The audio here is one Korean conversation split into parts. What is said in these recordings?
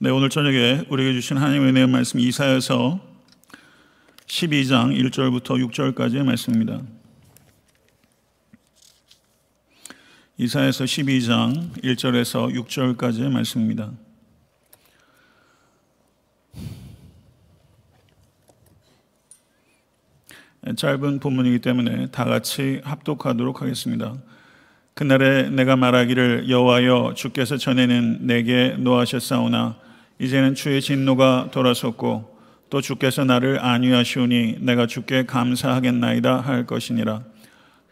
네, 오늘 저녁에 우리에게 주신 하나님의 은혜의 말씀 이사여서 12장 1절부터 6절까지의 말씀입니다. 이사여서 12장 1절에서 6절까지의 말씀입니다. 짧은 본문이기 때문에 다 같이 합독하도록 하겠습니다. 그날에 내가 말하기를 여호와여 주께서 전에는 내게 노하셨사오나 이제는 주의 진노가 돌아섰고 또 주께서 나를 안위하시오니 내가 주께 감사하겠나이다 할 것이니라.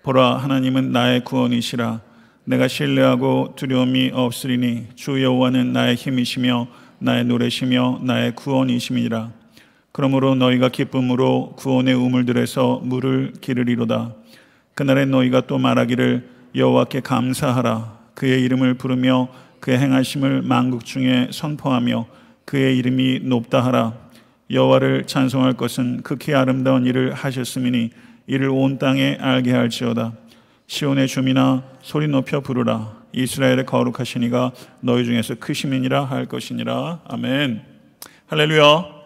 보라 하나님은 나의 구원이시라. 내가 신뢰하고 두려움이 없으리니 주 여호와는 나의 힘이시며 나의 노래시며 나의 구원이심이니라. 그러므로 너희가 기쁨으로 구원의 우물들에서 물을 기르리로다. 그날에 너희가 또 말하기를 여호와께 감사하라. 그의 이름을 부르며 그의 행하심을 만국 중에 선포하며 그의 이름이 높다 하라. 여호와를 찬송할 것은 극히 아름다운 일을 하셨음이니 이를 온 땅에 알게 할지어다. 시온의 주민아 소리 높여 부르라. 이스라엘의 거룩하시니가 너희 중에서 크심이니라 할 것이니라. 아멘. 할렐루야.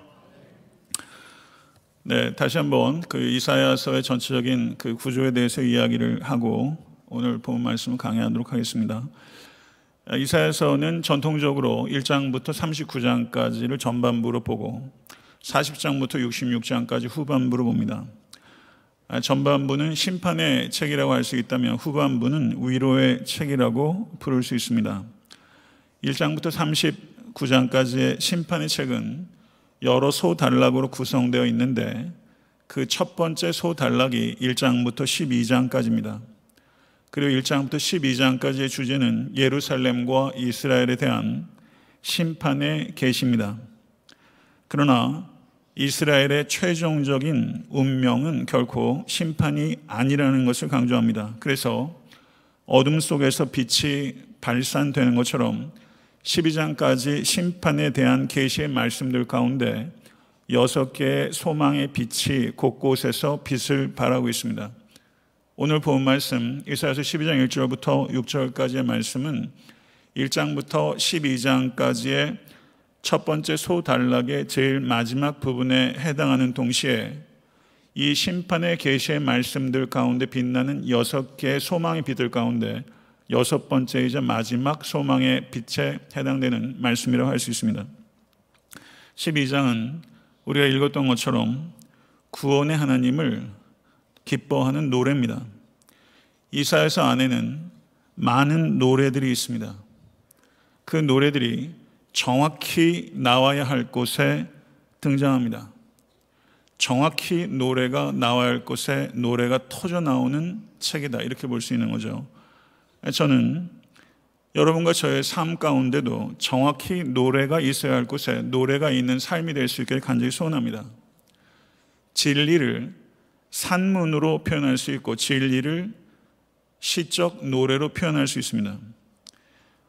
네, 다시 한번 그 이사야서의 전체적인 그 구조에 대해서 이야기를 하고 오늘 본 말씀을 강의하도록 하겠습니다. 이사야서는 전통적으로 1장부터 39장까지를 전반부로 보고 40장부터 66장까지 후반부로 봅니다. 전반부는 심판의 책이라고 할 수 있다면 후반부는 위로의 책이라고 부를 수 있습니다. 1장부터 39장까지의 심판의 책은 여러 소단락으로 구성되어 있는데 그 첫 번째 소단락이 1장부터 12장까지입니다. 그리고 1장부터 12장까지의 주제는 예루살렘과 이스라엘에 대한 심판의 계시입니다. 그러나 이스라엘의 최종적인 운명은 결코 심판이 아니라는 것을 강조합니다. 그래서 어둠 속에서 빛이 발산되는 것처럼 12장까지 심판에 대한 계시의 말씀들 가운데 여섯 개의 소망의 빛이 곳곳에서 빛을 발하고 있습니다. 오늘 본 말씀 이사야서 12장 1절부터 6절까지의 말씀은 1장부터 12장까지의 첫 번째 소단락의 제일 마지막 부분에 해당하는 동시에 이 심판의 계시의 말씀들 가운데 빛나는 여섯 개의 소망의 빛들 가운데 여섯 번째이자 마지막 소망의 빛에 해당되는 말씀이라고 할 수 있습니다. 12장은 우리가 읽었던 것처럼 구원의 하나님을 기뻐하는 노래입니다. 이사에서 안에는 많은 노래들이 있습니다. 그 노래들이 정확히 나와야 할 곳에 등장합니다. 정확히 노래가 나와야 할 곳에 노래가 터져 나오는 책이다. 이렇게 볼 수 있는 거죠. 저는 여러분과 저의 삶 가운데도 정확히 노래가 있어야 할 곳에 노래가 있는 삶이 될 수 있기를 간절히 소원합니다. 진리를 산문으로 표현할 수 있고 진리를 시적 노래로 표현할 수 있습니다.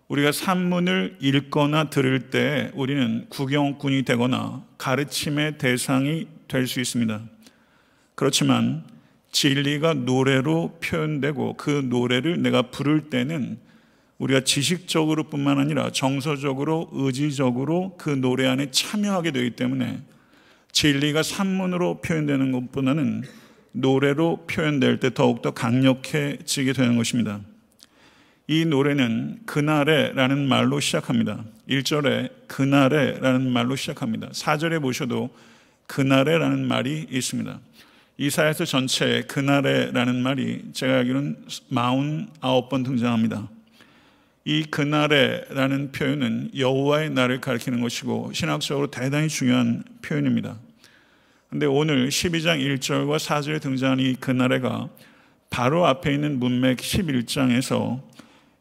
우리가 산문을 읽거나 들을 때 우리는 구경꾼이 되거나 가르침의 대상이 될 수 있습니다. 그렇지만 진리가 노래로 표현되고 그 노래를 내가 부를 때는 우리가 지식적으로 뿐만 아니라 정서적으로 의지적으로 그 노래 안에 참여하게 되기 때문에 진리가 산문으로 표현되는 것보다는 노래로 표현될 때 더욱더 강력해지게 되는 것입니다. 이 노래는 그날에 라는 말로 시작합니다. 1절에 그날에 라는 말로 시작합니다. 4절에 보셔도 그날에 라는 말이 있습니다. 이사야서 전체에 그날에 라는 말이 제가 알기로는 49번 등장합니다. 이 그날에 라는 표현은 여호와의 날을 가리키는 것이고 신학적으로 대단히 중요한 표현입니다. 근데 오늘 12장 1절과 4절에 등장하는 이 그날에가 바로 앞에 있는 문맥 11장에서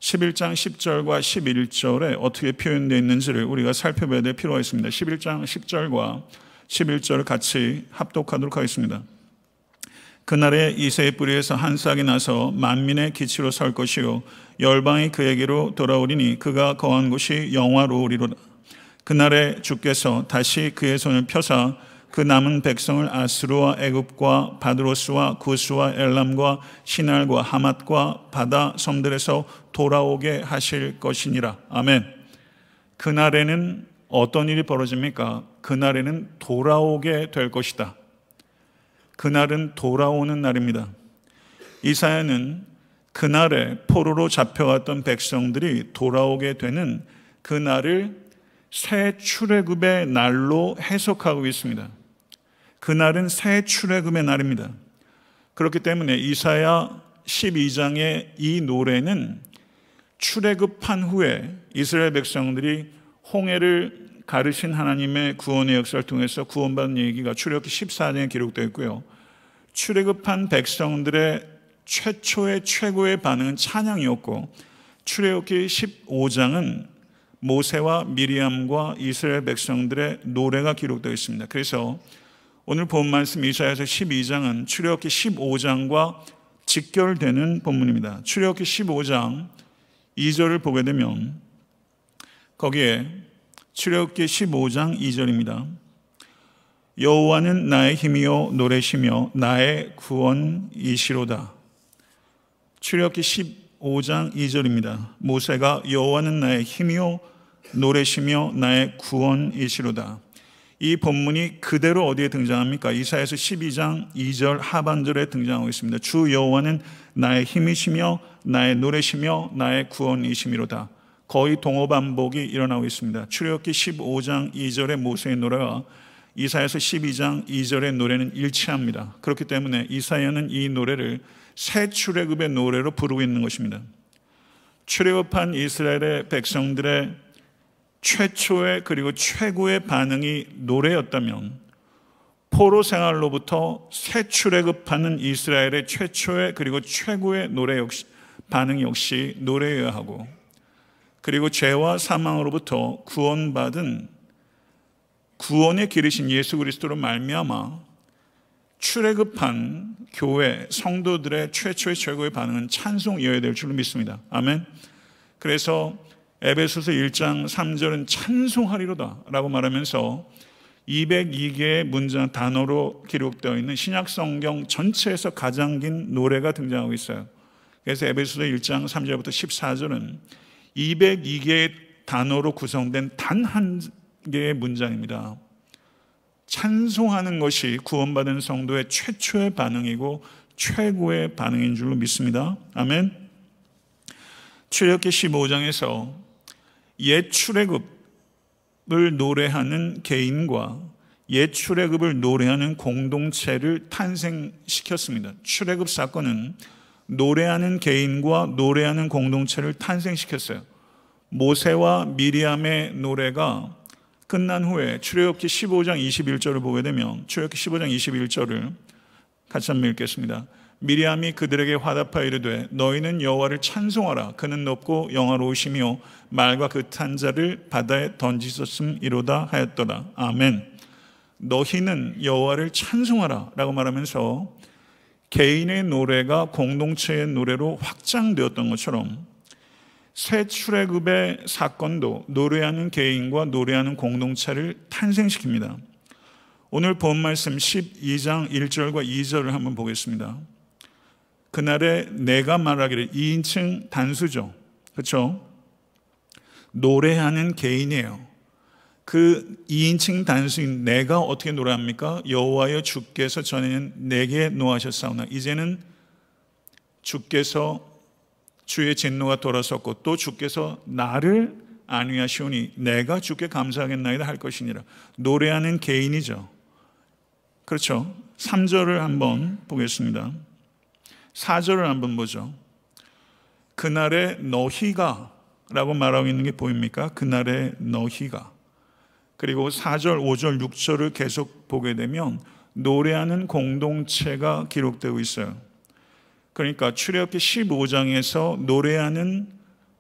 11장 10절과 11절에 어떻게 표현되어 있는지를 우리가 살펴봐야 될 필요가 있습니다. 11장 10절과 11절을 같이 합독하도록 하겠습니다. 그날에 이새의 뿌리에서 한 싹이 나서 만민의 기치로 설 것이요 열방이 그에게로 돌아오리니 그가 거한 곳이 영화로우리로다. 그날에 주께서 다시 그의 손을 펴사 그 남은 백성을 아스루와 애굽과 바드로스와 구스와 엘람과 시날과 하맛과 바다 섬들에서 돌아오게 하실 것이니라. 아멘. 그날에는 어떤 일이 벌어집니까? 그날에는 돌아오게 될 것이다. 그날은 돌아오는 날입니다. 이사야는 그날에 포로로 잡혀갔던 백성들이 돌아오게 되는 그날을 새 출애굽의 날로 해석하고 있습니다. 그날은 새 출애굽의 날입니다. 그렇기 때문에 이사야 12장의 이 노래는 출애굽한 후에 이스라엘 백성들이 홍해를 가르신 하나님의 구원의 역사를 통해서 구원받은 얘기가 출애굽기 14장에 기록되어 있고요. 출애굽한 백성들의 최초의 최고의 반응은 찬양이었고 출애굽기 15장은 모세와 미리암과 이스라엘 백성들의 노래가 기록되어 있습니다. 그래서 오늘 본 말씀 이사야서 12장은 출애굽기 15장과 직결되는 본문입니다. 출애굽기 15장 2절을 보게 되면 거기에 출애굽기 15장 2절입니다. 여호와는 나의 힘이요 노래시며 나의 구원이시로다. 출애굽기 15장 2절입니다. 모세가 여호와는 나의 힘이요 노래시며 나의 구원이시로다. 이 본문이 그대로 어디에 등장합니까? 이사야서 12장 2절 하반절에 등장하고 있습니다. 주 여호와는 나의 힘이시며 나의 노래시며 나의 구원이시미로다. 거의 동호 반복이 일어나고 있습니다. 출애굽기 15장 2절의 모세의 노래와 이사야서 12장 2절의 노래는 일치합니다. 그렇기 때문에 이사야는 이 노래를 새 출애굽의 노래로 부르고 있는 것입니다. 출애굽한 이스라엘의 백성들의 최초의 그리고 최고의 반응이 노래였다면 포로 생활로부터 새 출애굽하는 이스라엘의 최초의 그리고 최고의 노래 역시 반응 역시 노래여야 하고 그리고 죄와 사망으로부터 구원받은 구원의 길이신 예수 그리스도로 말미암아 출애굽한 교회 성도들의 최초의 최고의 반응은 찬송이어야 될 줄로 믿습니다. 아멘. 그래서 에베소서 1장 3절은 찬송하리로다라고 말하면서 202개의 문장 단어로 기록되어 있는 신약 성경 전체에서 가장 긴 노래가 등장하고 있어요. 그래서 에베소서 1장 3절부터 14절은 202개의 단어로 구성된 단 한 개의 문장입니다. 찬송하는 것이 구원받은 성도의 최초의 반응이고 최고의 반응인 줄로 믿습니다. 아멘. 출애굽기 15장에서 옛 출애굽을 노래하는 개인과 옛 출애굽을 노래하는 공동체를 탄생시켰습니다. 출애굽 사건은 노래하는 개인과 노래하는 공동체를 탄생시켰어요. 모세와 미리암의 노래가 끝난 후에 출애굽기 15장 21절을 보게 되면 출애굽기 15장 21절을 같이 한번 읽겠습니다. 미리암이 그들에게 화답하여 이르되 너희는 여호와를 찬송하라 그는 높고 영화로우시며 말과 그 탄자를 바다에 던지셨음이로다 하였더라 아멘 너희는 여호와를 찬송하라라고 말하면서 개인의 노래가 공동체의 노래로 확장되었던 것처럼 새 출애굽의 사건도 노래하는 개인과 노래하는 공동체를 탄생시킵니다. 오늘 본 말씀 12장 1절과 2절을 한번 보겠습니다. 그날에 내가 말하기를 2인칭 단수죠. 그렇죠? 노래하는 개인이에요. 그 2인칭 단수인 내가 어떻게 노래합니까? 여호와여 주께서 전에는 내게 노하셨사오나 이제는 주께서 주의 진노가 돌아섰고 또 주께서 나를 안위하시오니 내가 주께 감사하겠나이다 할 것이니라. 노래하는 개인이죠. 그렇죠. 3절을 한번 보겠습니다. 4절을 한번 보죠. 그날의 너희가 라고 말하고 있는 게 보입니까? 그날의 너희가. 그리고 4절, 5절, 6절을 계속 보게 되면 노래하는 공동체가 기록되고 있어요. 그러니까 출애굽기 15장에서 노래하는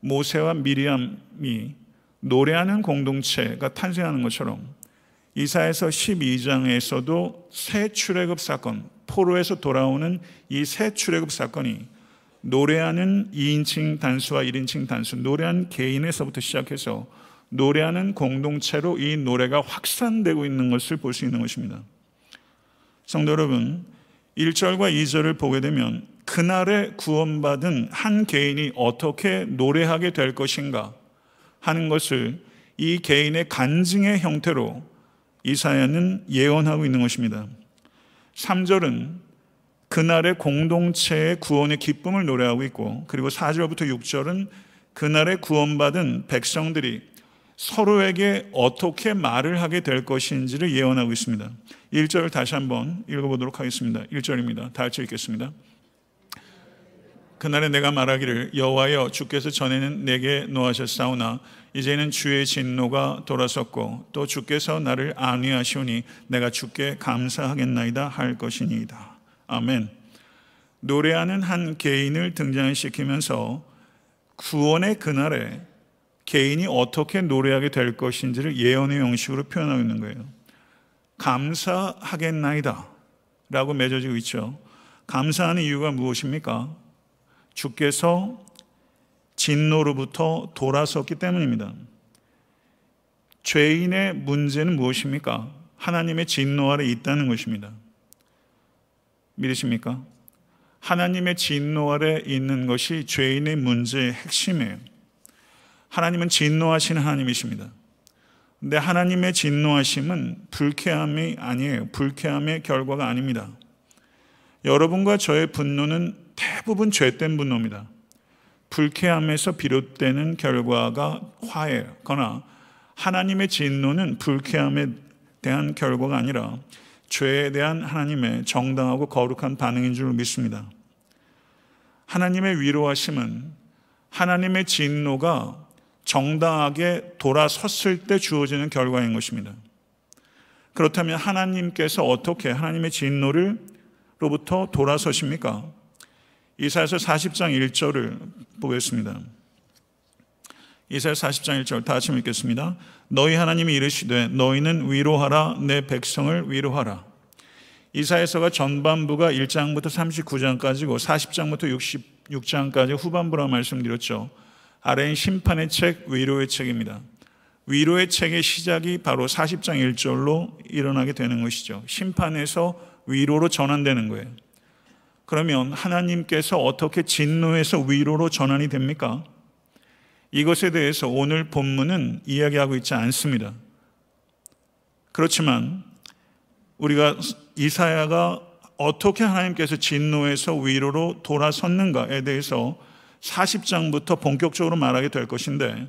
모세와 미리암이 노래하는 공동체가 탄생하는 것처럼 이사에서 12장에서도 새 출애굽 사건, 포로에서 돌아오는 이 새 출애굽 사건이 노래하는 2인칭 단수와 1인칭 단수, 노래하는 개인에서부터 시작해서 노래하는 공동체로 이 노래가 확산되고 있는 것을 볼 수 있는 것입니다. 성도 여러분, 1절과 2절을 보게 되면 그날에 구원받은 한 개인이 어떻게 노래하게 될 것인가 하는 것을 이 개인의 간증의 형태로 이사야는 예언하고 있는 것입니다. 3절은 그날의 공동체의 구원의 기쁨을 노래하고 있고 그리고 4절부터 6절은 그날의 구원받은 백성들이 서로에게 어떻게 말을 하게 될 것인지를 예언하고 있습니다. 1절을 다시 한번 읽어보도록 하겠습니다. 1절입니다. 다 같이 읽겠습니다. 그날에 내가 말하기를 여호와여 주께서 전에는 내게 노하셨사오나 이제는 주의 진노가 돌아섰고 또 주께서 나를 안위하시오니 내가 주께 감사하겠나이다 할 것이니이다. 아멘. 노래하는 한 개인을 등장시키면서 구원의 그날에 개인이 어떻게 노래하게 될 것인지를 예언의 형식으로 표현하고 있는 거예요. 감사하겠나이다. 라고 맺어지고 있죠. 감사하는 이유가 무엇입니까? 주께서 진노로부터 돌아섰기 때문입니다. 죄인의 문제는 무엇입니까? 하나님의 진노 아래 있다는 것입니다. 믿으십니까? 하나님의 진노 아래 있는 것이 죄인의 문제의 핵심이에요. 하나님은 진노하시는 하나님이십니다. 근데 하나님의 진노하심은 불쾌함이 아니에요. 불쾌함의 결과가 아닙니다. 여러분과 저의 분노는 대부분 죄된 분노입니다. 불쾌함에서 비롯되는 결과가. 그러나 하나님의 진노는 불쾌함에 대한 결과가 아니라 죄에 대한 하나님의 정당하고 거룩한 반응인 줄 믿습니다. 하나님의 위로하심은 하나님의 진노가 정당하게 돌아섰을 때 주어지는 결과인 것입니다. 그렇다면 하나님께서 어떻게 하나님의 진노를 로부터 돌아서십니까? 이사야서 40장 1절을 보겠습니다. 이사야 40장 1절 다 같이 읽겠습니다. 너희 하나님이 이르시되 너희는 위로하라 내 백성을 위로하라. 이사야서가 전반부가 1장부터 39장까지고 40장부터 66장까지 후반부라 말씀드렸죠. 아래인 심판의 책, 위로의 책입니다. 위로의 책의 시작이 바로 40장 1절로 일어나게 되는 것이죠. 심판에서 위로로 전환되는 거예요. 그러면 하나님께서 어떻게 진노에서 위로로 전환이 됩니까? 이것에 대해서 오늘 본문은 이야기하고 있지 않습니다. 그렇지만 우리가 이사야가 어떻게 하나님께서 진노에서 위로로 돌아섰는가에 대해서 40장부터 본격적으로 말하게 될 것인데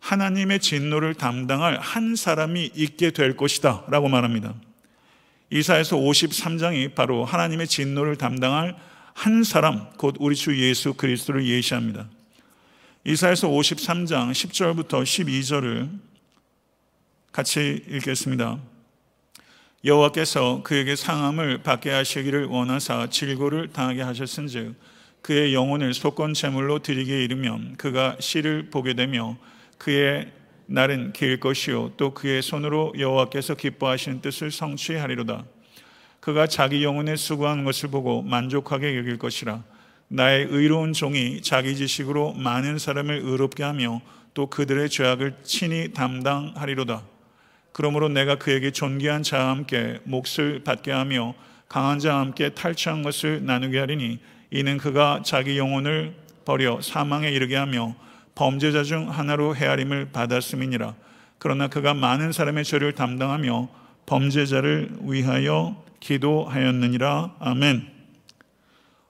하나님의 진노를 담당할 한 사람이 있게 될 것이다 라고 말합니다. 이사에서 53장이 바로 하나님의 진노를 담당할 한 사람, 곧 우리 주 예수 그리스도를 예시합니다. 이사에서 53장 10절부터 12절을 같이 읽겠습니다. 여호와께서 그에게 상함을 받게 하시기를 원하사 질고를 당하게 하셨은즉 그의 영혼을 속건 제물로 드리게 이르면 그가 씨를 보게 되며 그의 날은 길 것이요 또 그의 손으로 여호와께서 기뻐하시는 뜻을 성취하리로다. 그가 자기 영혼에 수고한 것을 보고 만족하게 여길 것이라. 나의 의로운 종이 자기 지식으로 많은 사람을 의롭게 하며 또 그들의 죄악을 친히 담당하리로다. 그러므로 내가 그에게 존귀한 자와 함께 몫을 받게 하며 강한 자와 함께 탈취한 것을 나누게 하리니 이는 그가 자기 영혼을 버려 사망에 이르게 하며 범죄자 중 하나로 헤아림을 받았음이니라. 그러나 그가 많은 사람의 죄를 담당하며 범죄자를 위하여 기도하였느니라. 아멘.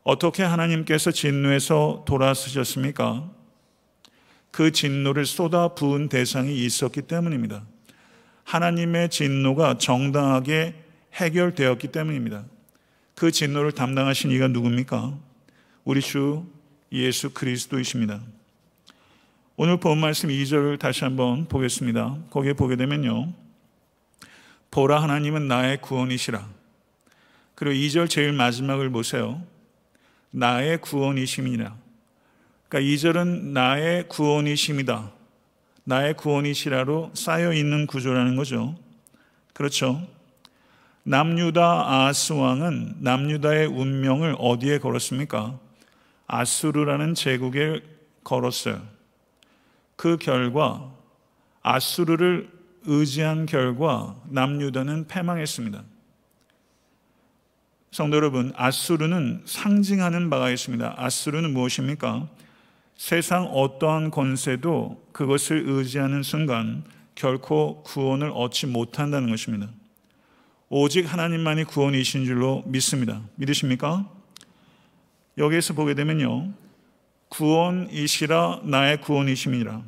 어떻게 하나님께서 진노에서 돌아서셨습니까? 그 진노를 쏟아 부은 대상이 있었기 때문입니다. 하나님의 진노가 정당하게 해결되었기 때문입니다. 그 진노를 담당하신 이가 누굽니까? 우리 주 예수 그리스도이십니다. 오늘 본 말씀 2절을 다시 한번 보겠습니다. 거기에 보게 되면요. 보라 하나님은 나의 구원이시라. 그리고 2절 제일 마지막을 보세요. 나의 구원이심이라. 그러니까 2절은 나의 구원이심이다. 나의 구원이시라로 쌓여 있는 구조라는 거죠. 그렇죠. 남유다 아스 왕은 남유다의 운명을 어디에 걸었습니까? 아수르라는 제국에 걸었어요. 그 결과 아수르를 의지한 결과 남유다는 패망했습니다. 성도 여러분, 아수르는 상징하는 바가 있습니다. 아수르는 무엇입니까? 세상 어떠한 권세도 그것을 의지하는 순간 결코 구원을 얻지 못한다는 것입니다. 오직 하나님만이 구원이신 줄로 믿습니다. 믿으십니까? 여기에서 보게 되면요. 구원이시라 나의 구원이심이라.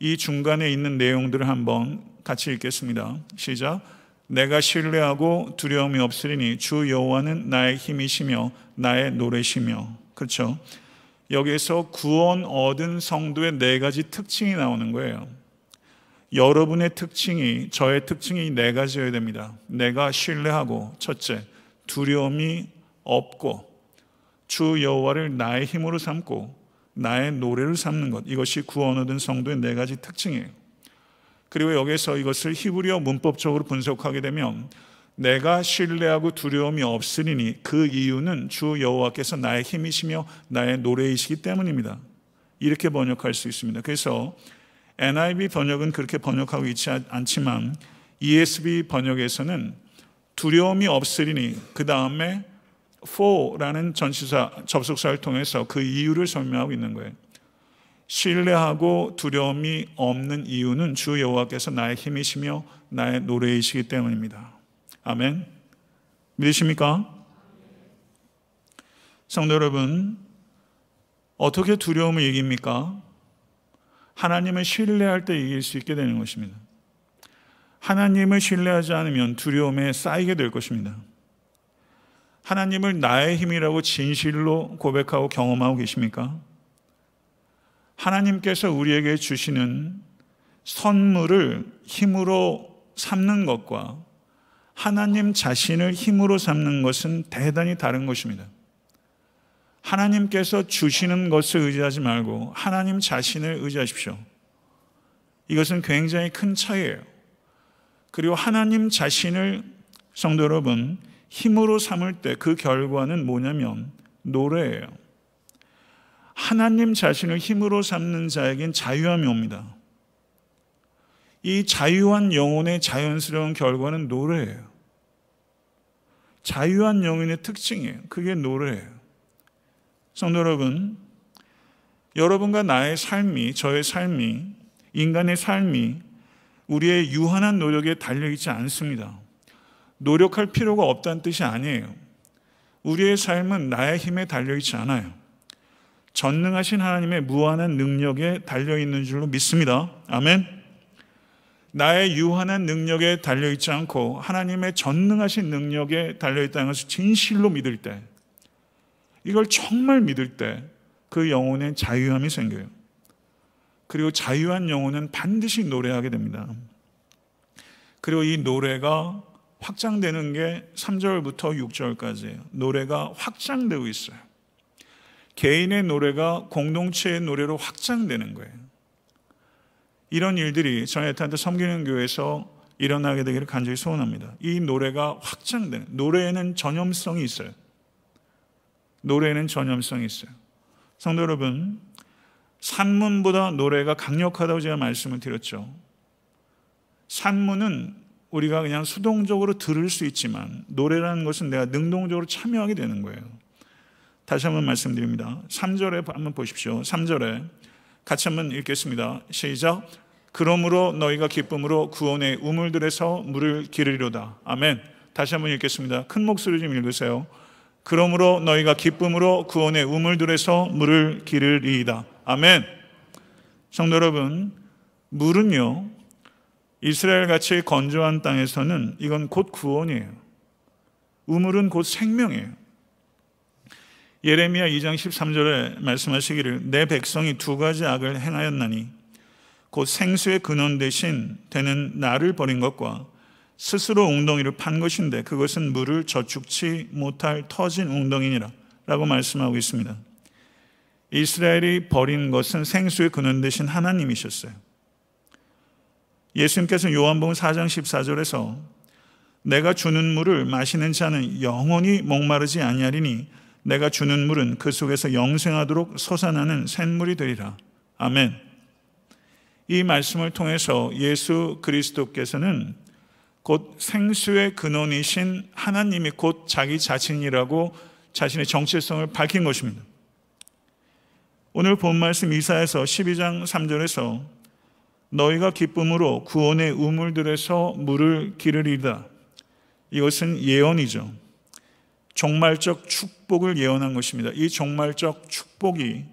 이 중간에 있는 내용들을 한번 같이 읽겠습니다. 시작. 내가 신뢰하고 두려움이 없으리니 주 여호와는 나의 힘이시며 나의 노래시며. 그렇죠? 여기에서 구원 얻은 성도의 네 가지 특징이 나오는 거예요. 여러분의 특징이 저의 특징이 네 가지여야 됩니다. 내가 신뢰하고 첫째 두려움이 없고 주 여호와를 나의 힘으로 삼고 나의 노래를 삼는 것 이것이 구원 얻은 성도의 네 가지 특징이에요. 그리고 여기서 이것을 히브리어 문법적으로 분석하게 되면 내가 신뢰하고 두려움이 없으리니 그 이유는 주 여호와께서 나의 힘이시며 나의 노래이시기 때문입니다. 이렇게 번역할 수 있습니다. 그래서 NIV 번역은 그렇게 번역하고 있지 않지만 ESV 번역에서는 두려움이 없으리니 그 다음에 for라는 전치사 접속사를 통해서 그 이유를 설명하고 있는 거예요. 신뢰하고 두려움이 없는 이유는 주 여호와께서 나의 힘이시며 나의 노래이시기 때문입니다. 아멘. 믿으십니까? 성도 여러분, 어떻게 두려움을 이깁니까? 하나님을 신뢰할 때 이길 수 있게 되는 것입니다. 하나님을 신뢰하지 않으면 두려움에 쌓이게 될 것입니다. 하나님을 나의 힘이라고 진실로 고백하고 경험하고 계십니까? 하나님께서 우리에게 주시는 선물을 힘으로 삼는 것과 하나님 자신을 힘으로 삼는 것은 대단히 다른 것입니다. 하나님께서 주시는 것을 의지하지 말고 하나님 자신을 의지하십시오. 이것은 굉장히 큰 차이예요. 그리고 하나님 자신을 성도 여러분 힘으로 삼을 때 그 결과는 뭐냐면 노래예요. 하나님 자신을 힘으로 삼는 자에겐 자유함이 옵니다. 이 자유한 영혼의 자연스러운 결과는 노래예요. 자유한 영혼의 특징이에요. 그게 노래예요. 성도 여러분, 여러분과 나의 삶이, 저의 삶이, 인간의 삶이 우리의 유한한 노력에 달려있지 않습니다. 노력할 필요가 없다는 뜻이 아니에요. 우리의 삶은 나의 힘에 달려있지 않아요. 전능하신 하나님의 무한한 능력에 달려있는 줄로 믿습니다. 아멘. 나의 유한한 능력에 달려있지 않고 하나님의 전능하신 능력에 달려있다는 것을 진실로 믿을 때, 이걸 정말 믿을 때 그 영혼에 자유함이 생겨요. 그리고 자유한 영혼은 반드시 노래하게 됩니다. 그리고 이 노래가 확장되는 게 3절부터 6절까지예요. 노래가 확장되고 있어요. 개인의 노래가 공동체의 노래로 확장되는 거예요. 이런 일들이 저희 애타한테 섬기는 교회에서 일어나게 되기를 간절히 소원합니다. 이 노래가 확장되는, 노래에는 전염성이 있어요. 노래에는 전염성이 있어요. 성도 여러분, 산문보다 노래가 강력하다고 제가 말씀을 드렸죠. 산문은 우리가 그냥 수동적으로 들을 수 있지만 노래라는 것은 내가 능동적으로 참여하게 되는 거예요. 다시 한번 말씀드립니다. 3절에 한번 보십시오. 3절에 같이 한번 읽겠습니다. 시작. 그러므로 너희가 기쁨으로 구원의 우물들에서 물을 기르리로다. 아멘. 다시 한번 읽겠습니다. 큰 목소리 좀 읽으세요. 그러므로 너희가 기쁨으로 구원의 우물들에서 물을 기르리이다. 아멘. 성도 여러분, 물은요, 이스라엘 같이 건조한 땅에서는 이건 곧 구원이에요. 우물은 곧 생명이에요. 예레미야 2장 13절에 말씀하시기를 내 백성이 두 가지 악을 행하였나니 곧 생수의 근원 대신 되는 나를 버린 것과 스스로 웅덩이를 판 것인데 그것은 물을 저축치 못할 터진 웅덩이니라 라고 말씀하고 있습니다. 이스라엘이 버린 것은 생수의 근원 대신 하나님이셨어요. 예수님께서 요한복음 4장 14절에서 내가 주는 물을 마시는 자는 영원히 목마르지 아니하리니 내가 주는 물은 그 속에서 영생하도록 솟아나는 샘물이 되리라. 아멘. 이 말씀을 통해서 예수 그리스도께서는 곧 생수의 근원이신 하나님이 곧 자기 자신이라고 자신의 정체성을 밝힌 것입니다. 오늘 본 말씀 이사에서 12장 3절에서 너희가 기쁨으로 구원의 우물들에서 물을 기르리다. 이것은 예언이죠. 종말적 축복을 예언한 것입니다. 이 종말적 축복이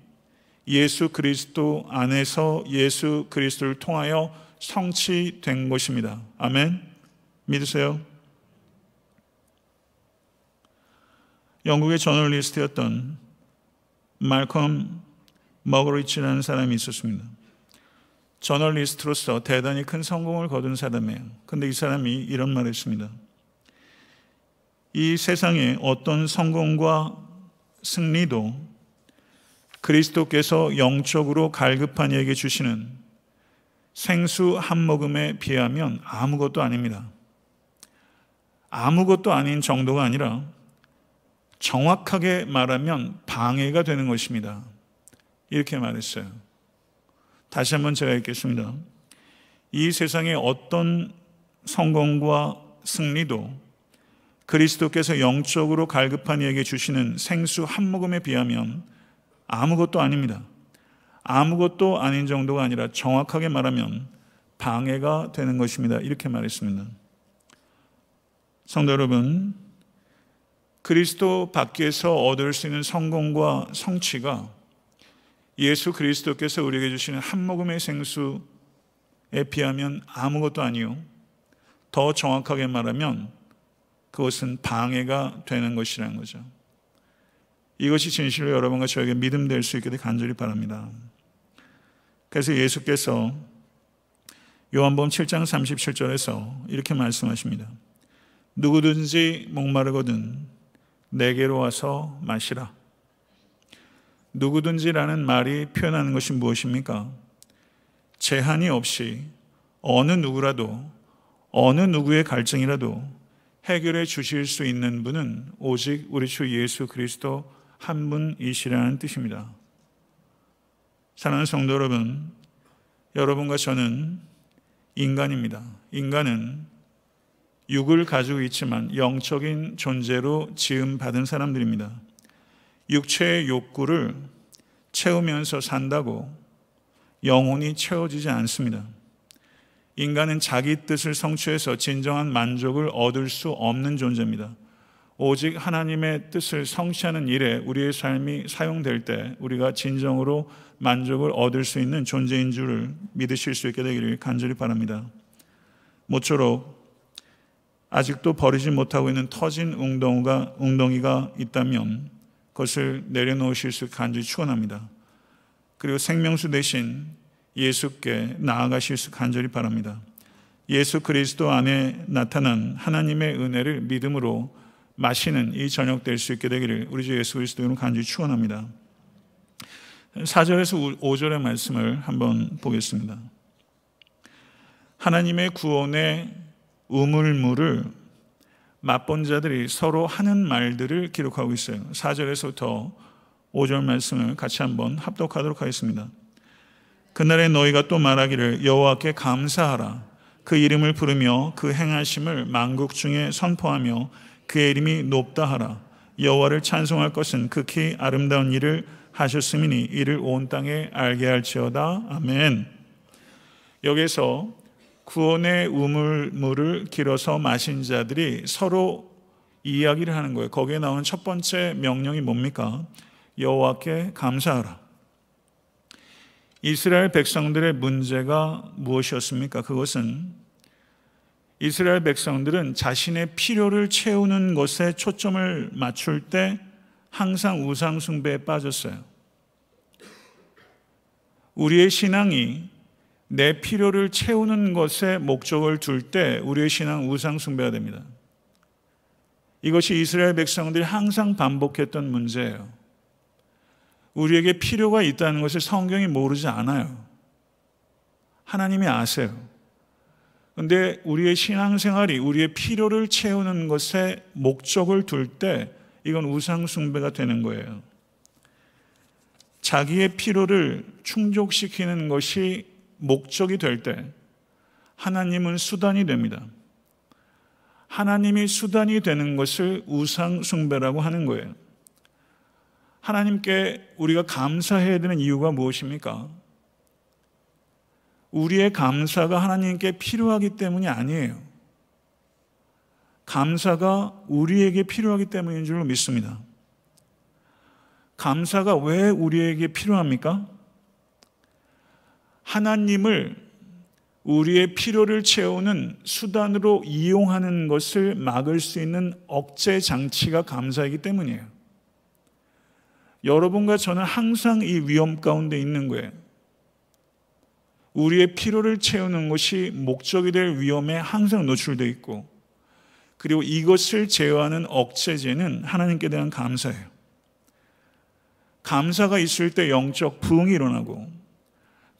예수 그리스도 안에서 예수 그리스도를 통하여 성취된 것입니다. 아멘. 믿으세요? 영국의 저널리스트였던 말컴 머거리치라는 사람이 있었습니다. 저널리스트로서 대단히 큰 성공을 거둔 사람이에요. 근데 이 사람이 이런 말을 했습니다. 이 세상에 어떤 성공과 승리도 그리스도께서 영적으로 갈급한 이에게 주시는 생수 한 모금에 비하면 아무것도 아닙니다. 아무것도 아닌 정도가 아니라 정확하게 말하면 방해가 되는 것입니다. 이렇게 말했어요. 다시 한번 제가 읽겠습니다. 이 세상의 어떤 성공과 승리도 그리스도께서 영적으로 갈급한 이에게 주시는 생수 한 모금에 비하면 아무것도 아닙니다. 아무것도 아닌 정도가 아니라 정확하게 말하면 방해가 되는 것입니다. 이렇게 말했습니다. 성도 여러분, 그리스도 밖에서 얻을 수 있는 성공과 성취가 예수 그리스도께서 우리에게 주시는 한 모금의 생수에 비하면 아무것도 아니요. 더 정확하게 말하면 그것은 방해가 되는 것이라는 거죠. 이것이 진실로 여러분과 저에게 믿음 될 수 있게 간절히 바랍니다. 그래서 예수께서 요한복음 7장 37절에서 이렇게 말씀하십니다. 누구든지 목마르거든 내게로 와서 마시라. 누구든지라는 말이 표현하는 것이 무엇입니까? 제한이 없이 어느 누구라도 어느 누구의 갈증이라도 해결해 주실 수 있는 분은 오직 우리 주 예수 그리스도 한 분이시라는 뜻입니다. 사랑하는 성도 여러분, 여러분과 저는 인간입니다. 인간은 육을 가지고 있지만 영적인 존재로 지음 받은 사람들입니다. 육체의 욕구를 채우면서 산다고 영혼이 채워지지 않습니다. 인간은 자기 뜻을 성취해서 진정한 만족을 얻을 수 없는 존재입니다. 오직 하나님의 뜻을 성취하는 일에 우리의 삶이 사용될 때 우리가 진정으로 만족을 얻을 수 있는 존재인 줄을 믿으실 수 있게 되기를 간절히 바랍니다. 모쪼록 아직도 버리지 못하고 있는 터진 웅덩이가, 웅덩이가 있다면 그것을 내려놓으실 수 간절히 축원합니다. 그리고 생명수 대신 예수께 나아가실 수 간절히 바랍니다. 예수 그리스도 안에 나타난 하나님의 은혜를 믿음으로 마시는 이 저녁 될 수 있게 되기를 우리 주 예수 그리스도 이름 간절히 축원합니다. 4절에서 5절의 말씀을 한번 보겠습니다. 하나님의 구원의 우물물을 맛본 자들이 서로 하는 말들을 기록하고 있어요. 4절에서부터 5절 말씀을 같이 한번 합독하도록 하겠습니다. 그날에 너희가 또 말하기를 여호와께 감사하라. 그 이름을 부르며 그 행하심을 만국 중에 선포하며 그의 이름이 높다 하라. 여호와를 찬송할 것은 극히 아름다운 일을 하셨음이니 이를 온 땅에 알게 할지어다. 아멘. 여기서 구원의 우물물을 길어서 마신 자들이 서로 이야기를 하는 거예요. 거기에 나오는 첫 번째 명령이 뭡니까? 여호와께 감사하라. 이스라엘 백성들의 문제가 무엇이었습니까? 그것은 이스라엘 백성들은 자신의 필요를 채우는 것에 초점을 맞출 때 항상 우상숭배에 빠졌어요. 우리의 신앙이 내 필요를 채우는 것에 목적을 둘 때 우리의 신앙 우상숭배가 됩니다. 이것이 이스라엘 백성들이 항상 반복했던 문제예요. 우리에게 필요가 있다는 것을 성경이 모르지 않아요. 하나님이 아세요. 근데 우리의 신앙생활이 우리의 필요를 채우는 것에 목적을 둘 때 이건 우상숭배가 되는 거예요. 자기의 필요를 충족시키는 것이 목적이 될 때 하나님은 수단이 됩니다. 하나님이 수단이 되는 것을 우상숭배라고 하는 거예요. 하나님께 우리가 감사해야 되는 이유가 무엇입니까? 우리의 감사가 하나님께 필요하기 때문이 아니에요. 감사가 우리에게 필요하기 때문인 줄 믿습니다. 감사가 왜 우리에게 필요합니까? 하나님을 우리의 필요를 채우는 수단으로 이용하는 것을 막을 수 있는 억제 장치가 감사이기 때문이에요. 여러분과 저는 항상 이 위험 가운데 있는 거예요. 우리의 필요를 채우는 것이 목적이 될 위험에 항상 노출되어 있고, 그리고 이것을 제어하는 억제제는 하나님께 대한 감사예요. 감사가 있을 때 영적 부흥이 일어나고,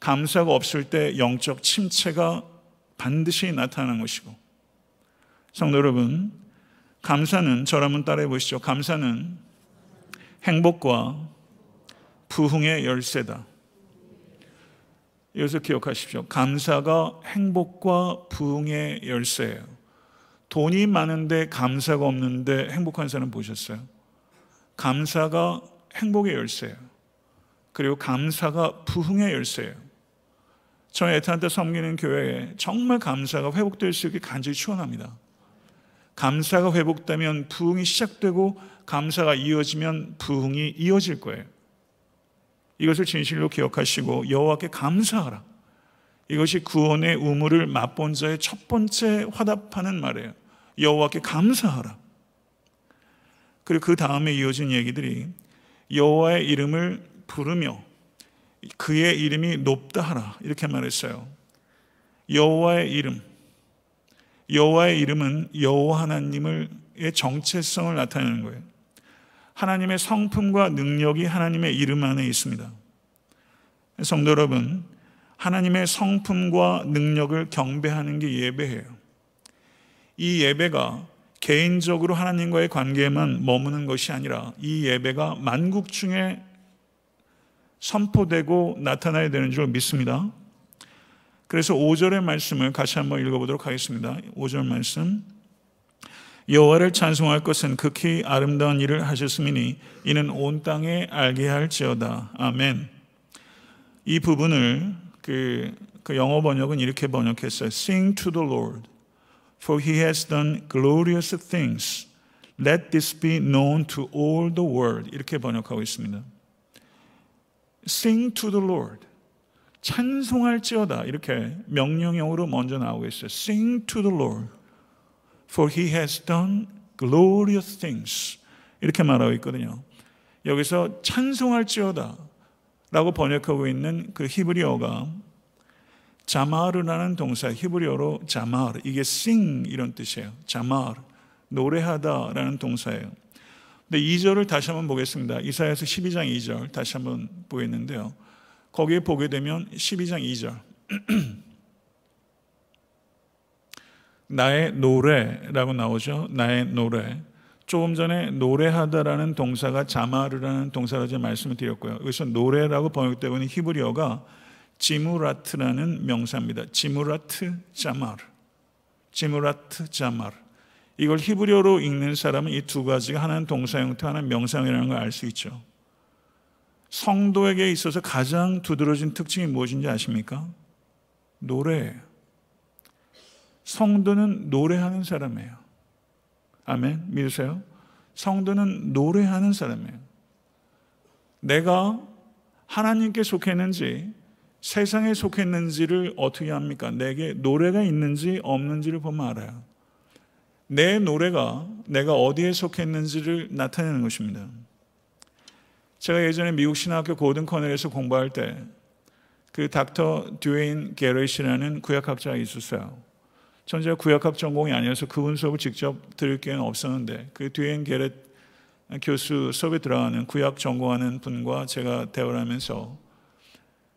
감사가 없을 때 영적 침체가 반드시 나타나는 것이고, 성도 여러분, 감사는 저라면 따라해 보시죠. 감사는 행복과 부흥의 열쇠다. 여기서 기억하십시오. 감사가 행복과 부흥의 열쇠예요. 돈이 많은데 감사가 없는데 행복한 사람 보셨어요? 감사가 행복의 열쇠예요. 그리고 감사가 부흥의 열쇠예요. 저는 애타한테 섬기는 교회에 정말 감사가 회복될 수 있게 간절히 추원합니다. 감사가 회복되면 부흥이 시작되고 감사가 이어지면 부흥이 이어질 거예요. 이것을 진실로 기억하시고 여호와께 감사하라. 이것이 구원의 우물을 맛본 자의 첫 번째 화답하는 말이에요. 여호와께 감사하라. 그리고 그 다음에 이어진 얘기들이 여호와의 이름을 부르며 그의 이름이 높다 하라 이렇게 말했어요. 여호와의 이름 여호와의 이름은 여호와 하나님의 정체성을 나타내는 거예요. 하나님의 성품과 능력이 하나님의 이름 안에 있습니다. 성도 여러분, 하나님의 성품과 능력을 경배하는 게 예배예요. 이 예배가 개인적으로 하나님과의 관계에만 머무는 것이 아니라 이 예배가 만국 중에 선포되고 나타나야 되는 줄 믿습니다. 그래서 5절의 말씀을 같이 한번 읽어보도록 하겠습니다. 5절 말씀. 여호와를 찬송할 것은 극히 아름다운 일을 하셨음이니 이는 온 땅에 알게 할지어다. 아멘. 이 부분을 그, 그 영어 번역은 이렇게 번역했어요. Sing to the Lord, for he has done glorious things. Let this be known to all the world. 이렇게 번역하고 있습니다. Sing to the Lord. 찬송할지어다 이렇게 명령형으로 먼저 나오고 있어요. Sing to the Lord, for He has done glorious things 이렇게 말하고 있거든요. 여기서 찬송할지어다 라고 번역하고 있는 그 히브리어가 자마르라는 동사 히브리어로 자마르 이게 sing 이런 뜻이에요. 자마르 노래하다라는 동사예요. 근데 2절을 다시 한번 보겠습니다. 이사야서 12장 2절 다시 한번 보겠는데요. 거기에 보게 되면 12장 2절. 나의 노래라고 나오죠. 나의 노래. 조금 전에 노래하다라는 동사가 자마르라는 동사로 제가 말씀을 드렸고요. 여기서 노래라고 번역되고 있는 히브리어가 지무라트라는 명사입니다. 지무라트 자마르. 지무라트 자마르. 이걸 히브리어로 읽는 사람은 이 두 가지가 하나는 동사 형태, 하나는 명사형이라는 걸 알 수 있죠. 성도에게 있어서 가장 두드러진 특징이 무엇인지 아십니까? 노래예요. 성도는 노래하는 사람이에요. 아멘. 믿으세요? 성도는 노래하는 사람이에요. 내가 하나님께 속했는지 세상에 속했는지를 어떻게 합니까? 내게 노래가 있는지 없는지를 보면 알아요. 내 노래가 내가 어디에 속했는지를 나타내는 것입니다. 제가 예전에 미국 신학교 고든 커넬에서 공부할 때 그 닥터 듀웨인 게렛이라는 구약학자가 있었어요. 전 제가 구약학 전공이 아니어서 그분 수업을 직접 들을 기회는 없었는데 그 듀웨인 게렛 교수 수업에 들어가는 구약 전공하는 분과 제가 대화를 하면서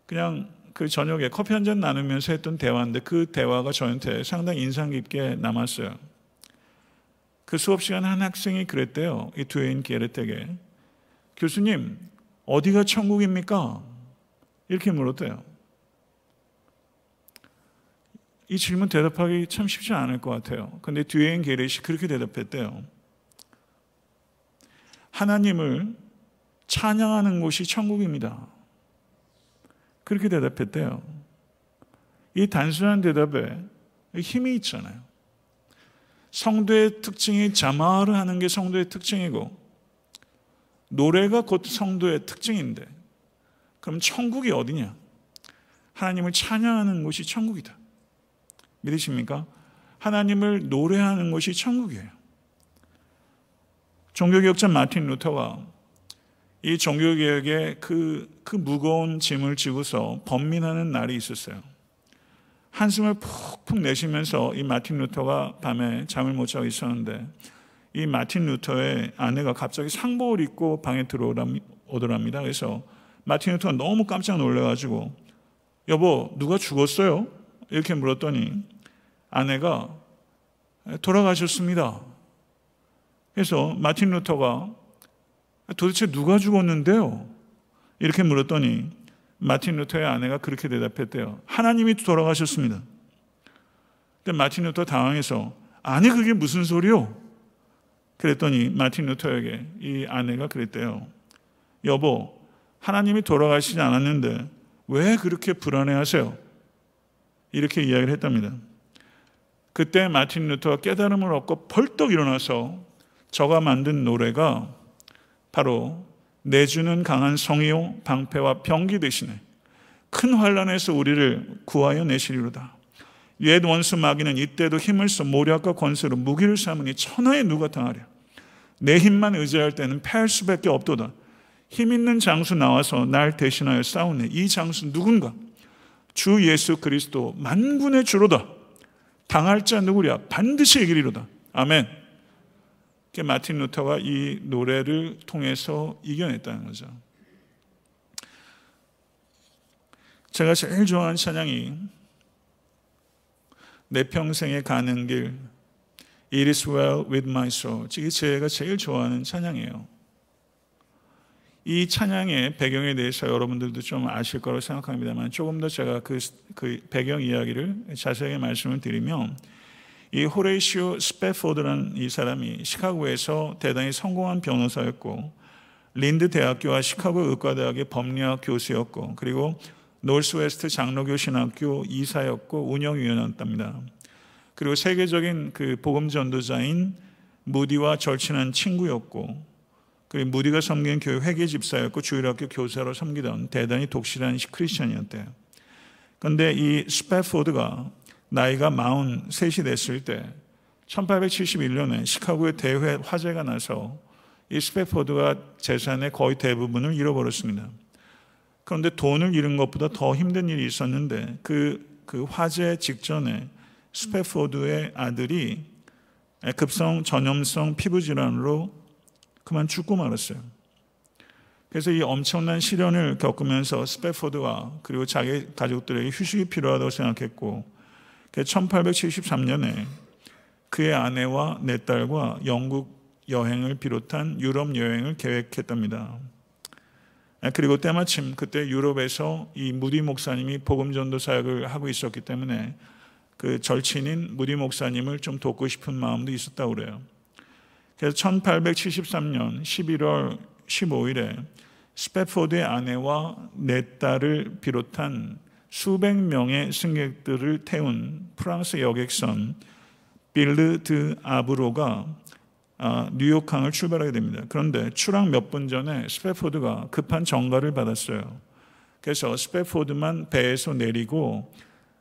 그냥 그 저녁에 커피 한 잔 나누면서 했던 대화인데 그 대화가 저한테 상당히 인상 깊게 남았어요. 그 수업 시간 한 학생이 그랬대요. 이 듀웨인 게렛에게 교수님, 어디가 천국입니까? 이렇게 물었대요. 이 질문 대답하기 참 쉽지 않을 것 같아요. 근데 뒤에인 게렛이 그렇게 대답했대요. 하나님을 찬양하는 곳이 천국입니다. 그렇게 대답했대요. 이 단순한 대답에 힘이 있잖아요. 성도의 특징이 자마를 하는 게 성도의 특징이고 노래가 곧 성도의 특징인데 그럼 천국이 어디냐? 하나님을 찬양하는 곳이 천국이다. 믿으십니까? 하나님을 노래하는 곳이 천국이에요. 종교개혁자 마틴 루터가 이 종교개혁의 그, 그 무거운 짐을 지고서 번민하는 날이 있었어요. 한숨을 푹푹 내쉬면서 이 마틴 루터가 밤에 잠을 못 자고 있었는데 이 마틴 루터의 아내가 갑자기 상복을 입고 방에 들어오더랍니다. 그래서 마틴 루터가 너무 깜짝 놀래가지고 여보 누가 죽었어요? 이렇게 물었더니 아내가 돌아가셨습니다. 그래서 마틴 루터가 도대체 누가 죽었는데요? 이렇게 물었더니 마틴 루터의 아내가 그렇게 대답했대요. 하나님이 돌아가셨습니다. 근데 마틴 루터 당황해서 아니 그게 무슨 소리요? 그랬더니 마틴 루터에게 이 아내가 그랬대요. 여보, 하나님이 돌아가시지 않았는데 왜 그렇게 불안해하세요? 이렇게 이야기를 했답니다. 그때 마틴 루터가 깨달음을 얻고 벌떡 일어나서 저가 만든 노래가 바로 내주는 강한 성이요 방패와 병기 대신에 큰 환란에서 우리를 구하여 내시리로다. 옛 원수 마귀는 이때도 힘을 써 모략과 권세로 무기를 삼으니 천하에 누가 당하랴. 내 힘만 의지할 때는 패할 수밖에 없도다. 힘 있는 장수 나와서 날 대신하여 싸우네. 이 장수 누군가? 주 예수 그리스도 만군의 주로다. 당할 자 누구랴? 반드시 이기리로다. 아멘. 마틴 루터가 이 노래를 통해서 이겨냈다는 거죠. 제가 제일 좋아하는 찬양이 내 평생에 가는 길 It is well with my soul. 이게 제가 제일 좋아하는 찬양이에요. 이 찬양의 배경에 대해서 여러분들도 좀 아실 거라고 생각합니다만 조금 더 제가 그, 그 배경 이야기를 자세하게 말씀을 드리면 이 호레이시오 스페포드라는 이 사람이 시카고에서 대단히 성공한 변호사였고 린드 대학교와 시카고 의과대학의 법리학 교수였고 그리고 노스웨스트 장로교 신학교 이사였고 운영위원이었답니다. 그리고 세계적인 그 복음 전도자인 무디와 절친한 친구였고 그리고 무디가 섬긴 교회 회계 집사였고 주일학교 교사로 섬기던 대단히 독실한 크리스천이었대요. 그런데 이 스페포드가 나이가 43이 됐을 때 1871년에 시카고의 대화재가 나서 이 스페포드가 재산의 거의 대부분을 잃어버렸습니다. 그런데 돈을 잃은 것보다 더 힘든 일이 있었는데 그, 그 화재 직전에 스페포드의 아들이 급성 전염성 피부 질환으로 그만 죽고 말았어요. 그래서 이 엄청난 시련을 겪으면서 스페포드와 그리고 자기 가족들에게 휴식이 필요하다고 생각했고 1873년에 그의 아내와 네 딸과 영국 여행을 비롯한 유럽 여행을 계획했답니다. 그리고 때마침 그때 유럽에서 이 무디 목사님이 복음 전도 사역을 하고 있었기 때문에 그 절친인 무디 목사님을 좀 돕고 싶은 마음도 있었다고 그래요. 그래서 1873년 11월 15일에 스페포드의 아내와 네 딸을 비롯한 수백 명의 승객들을 태운 프랑스 여객선 빌르 드 아브로가 아, 뉴욕항을 출발하게 됩니다. 그런데 출항 몇 분 전에 스페포드가 급한 정가를 받았어요. 그래서 스페포드만 배에서 내리고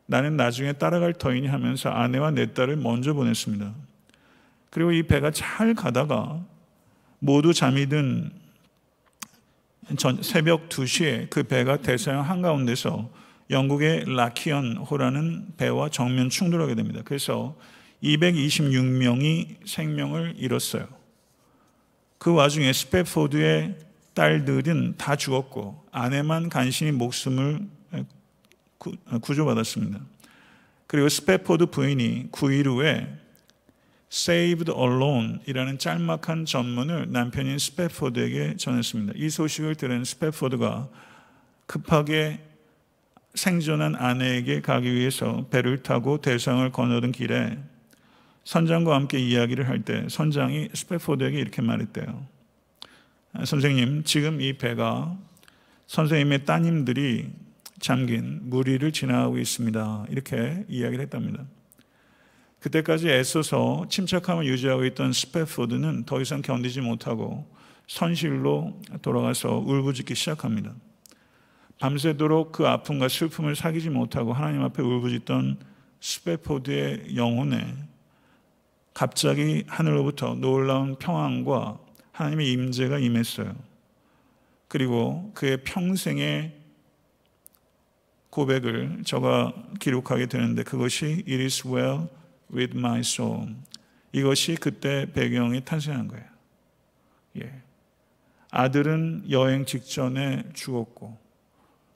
나는 나중에 따라갈 터이니 하면서 아내와 내 딸을 먼저 보냈습니다. 그리고 이 배가 잘 가다가 모두 잠이 든 새벽 2시에 그 배가 대서양 한가운데서 영국의 라키언 호라는 배와 정면 충돌하게 됩니다. 그래서 226명이 생명을 잃었어요. 그 와중에 스페포드의 딸들은 다 죽었고 아내만 간신히 목숨을 구조받았습니다. 그리고 스페포드 부인이 9일 후에 Saved Alone이라는 짤막한 전문을 남편인 스페포드에게 전했습니다. 이 소식을 들은 스페포드가 급하게 생존한 아내에게 가기 위해서 배를 타고 대상을 건너던 길에 선장과 함께 이야기를 할 때 선장이 스페포드에게 이렇게 말했대요. 선생님, 지금 이 배가 선생님의 따님들이 잠긴 무리를 지나가고 있습니다. 이렇게 이야기를 했답니다. 그때까지 애써서 침착함을 유지하고 있던 스페포드는 더 이상 견디지 못하고 선실로 돌아가서 울부짖기 시작합니다. 밤새도록 그 아픔과 슬픔을 사귀지 못하고 하나님 앞에 울부짖던 스페포드의 영혼에 갑자기 하늘로부터 놀라운 평안과 하나님의 임재가 임했어요. 그리고 그의 평생의 고백을 저가 기록하게 되는데 그것이 It is well with my soul. 이것이 그때 배경이 탄생한 거예요. 예. 아들은 여행 직전에 죽었고,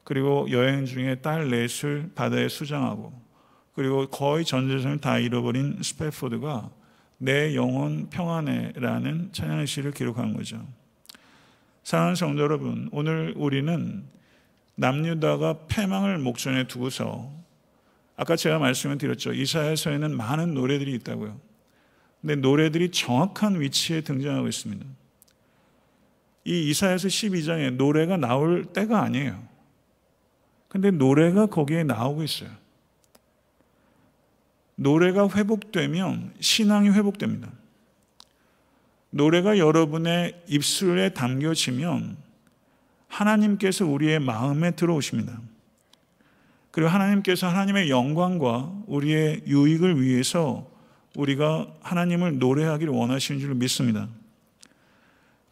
그리고 여행 중에 딸 넷을 바다에 수장하고, 그리고 거의 전 재산을 다 잃어버린 스페포드가 내 영혼 평안해라는 찬양의 시를 기록한 거죠. 사랑하는 성도 여러분, 오늘 우리는 남유다가 패망을 목전에 두고서 아까 제가 말씀을 드렸죠. 이사야서에는 많은 노래들이 있다고요. 근데 노래들이 정확한 위치에 등장하고 있습니다. 이 이사야서 12장에 노래가 나올 때가 아니에요. 근데 노래가 거기에 나오고 있어요. 노래가 회복되면 신앙이 회복됩니다. 노래가 여러분의 입술에 담겨지면 하나님께서 우리의 마음에 들어오십니다. 그리고 하나님께서 하나님의 영광과 우리의 유익을 위해서 우리가 하나님을 노래하기를 원하시는 줄 믿습니다.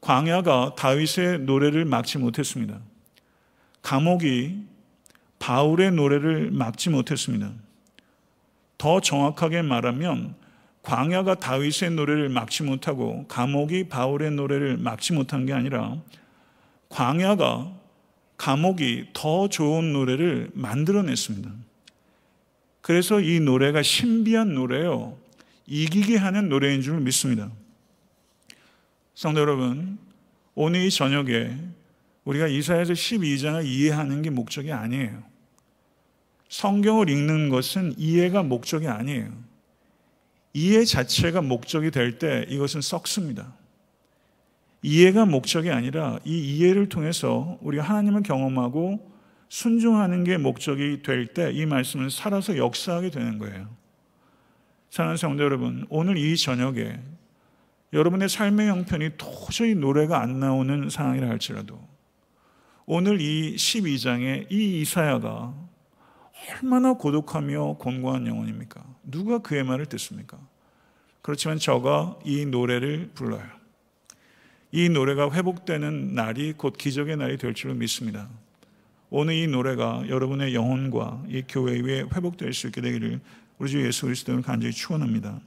광야가 다윗의 노래를 막지 못했습니다. 감옥이 바울의 노래를 막지 못했습니다. 더 정확하게 말하면 광야가 다윗의 노래를 막지 못하고 감옥이 바울의 노래를 막지 못한 게 아니라 광야가 감옥이 더 좋은 노래를 만들어냈습니다. 그래서 이 노래가 신비한 노래요. 이기게 하는 노래인 줄 믿습니다. 성도 여러분, 오늘 이 저녁에 우리가 이사야서 12장을 이해하는 게 목적이 아니에요. 성경을 읽는 것은 이해가 목적이 아니에요. 이해 자체가 목적이 될 때 이것은 썩습니다. 이해가 목적이 아니라 이 이해를 통해서 우리가 하나님을 경험하고 순종하는 게 목적이 될 때 이 말씀은 살아서 역사하게 되는 거예요. 사랑하는 성도 여러분, 오늘 이 저녁에 여러분의 삶의 형편이 도저히 노래가 안 나오는 상황이라 할지라도 오늘 이 12장의 이 이사야가 얼마나 고독하며 곤고한 영혼입니까? 누가 그의 말을 듣습니까? 그렇지만 저가 이 노래를 불러요. 이 노래가 회복되는 날이 곧 기적의 날이 될 줄을 믿습니다. 오늘 이 노래가 여러분의 영혼과 이 교회 위에 회복될 수 있게 되기를 우리 주 예수 그리스도를 간절히 축원합니다.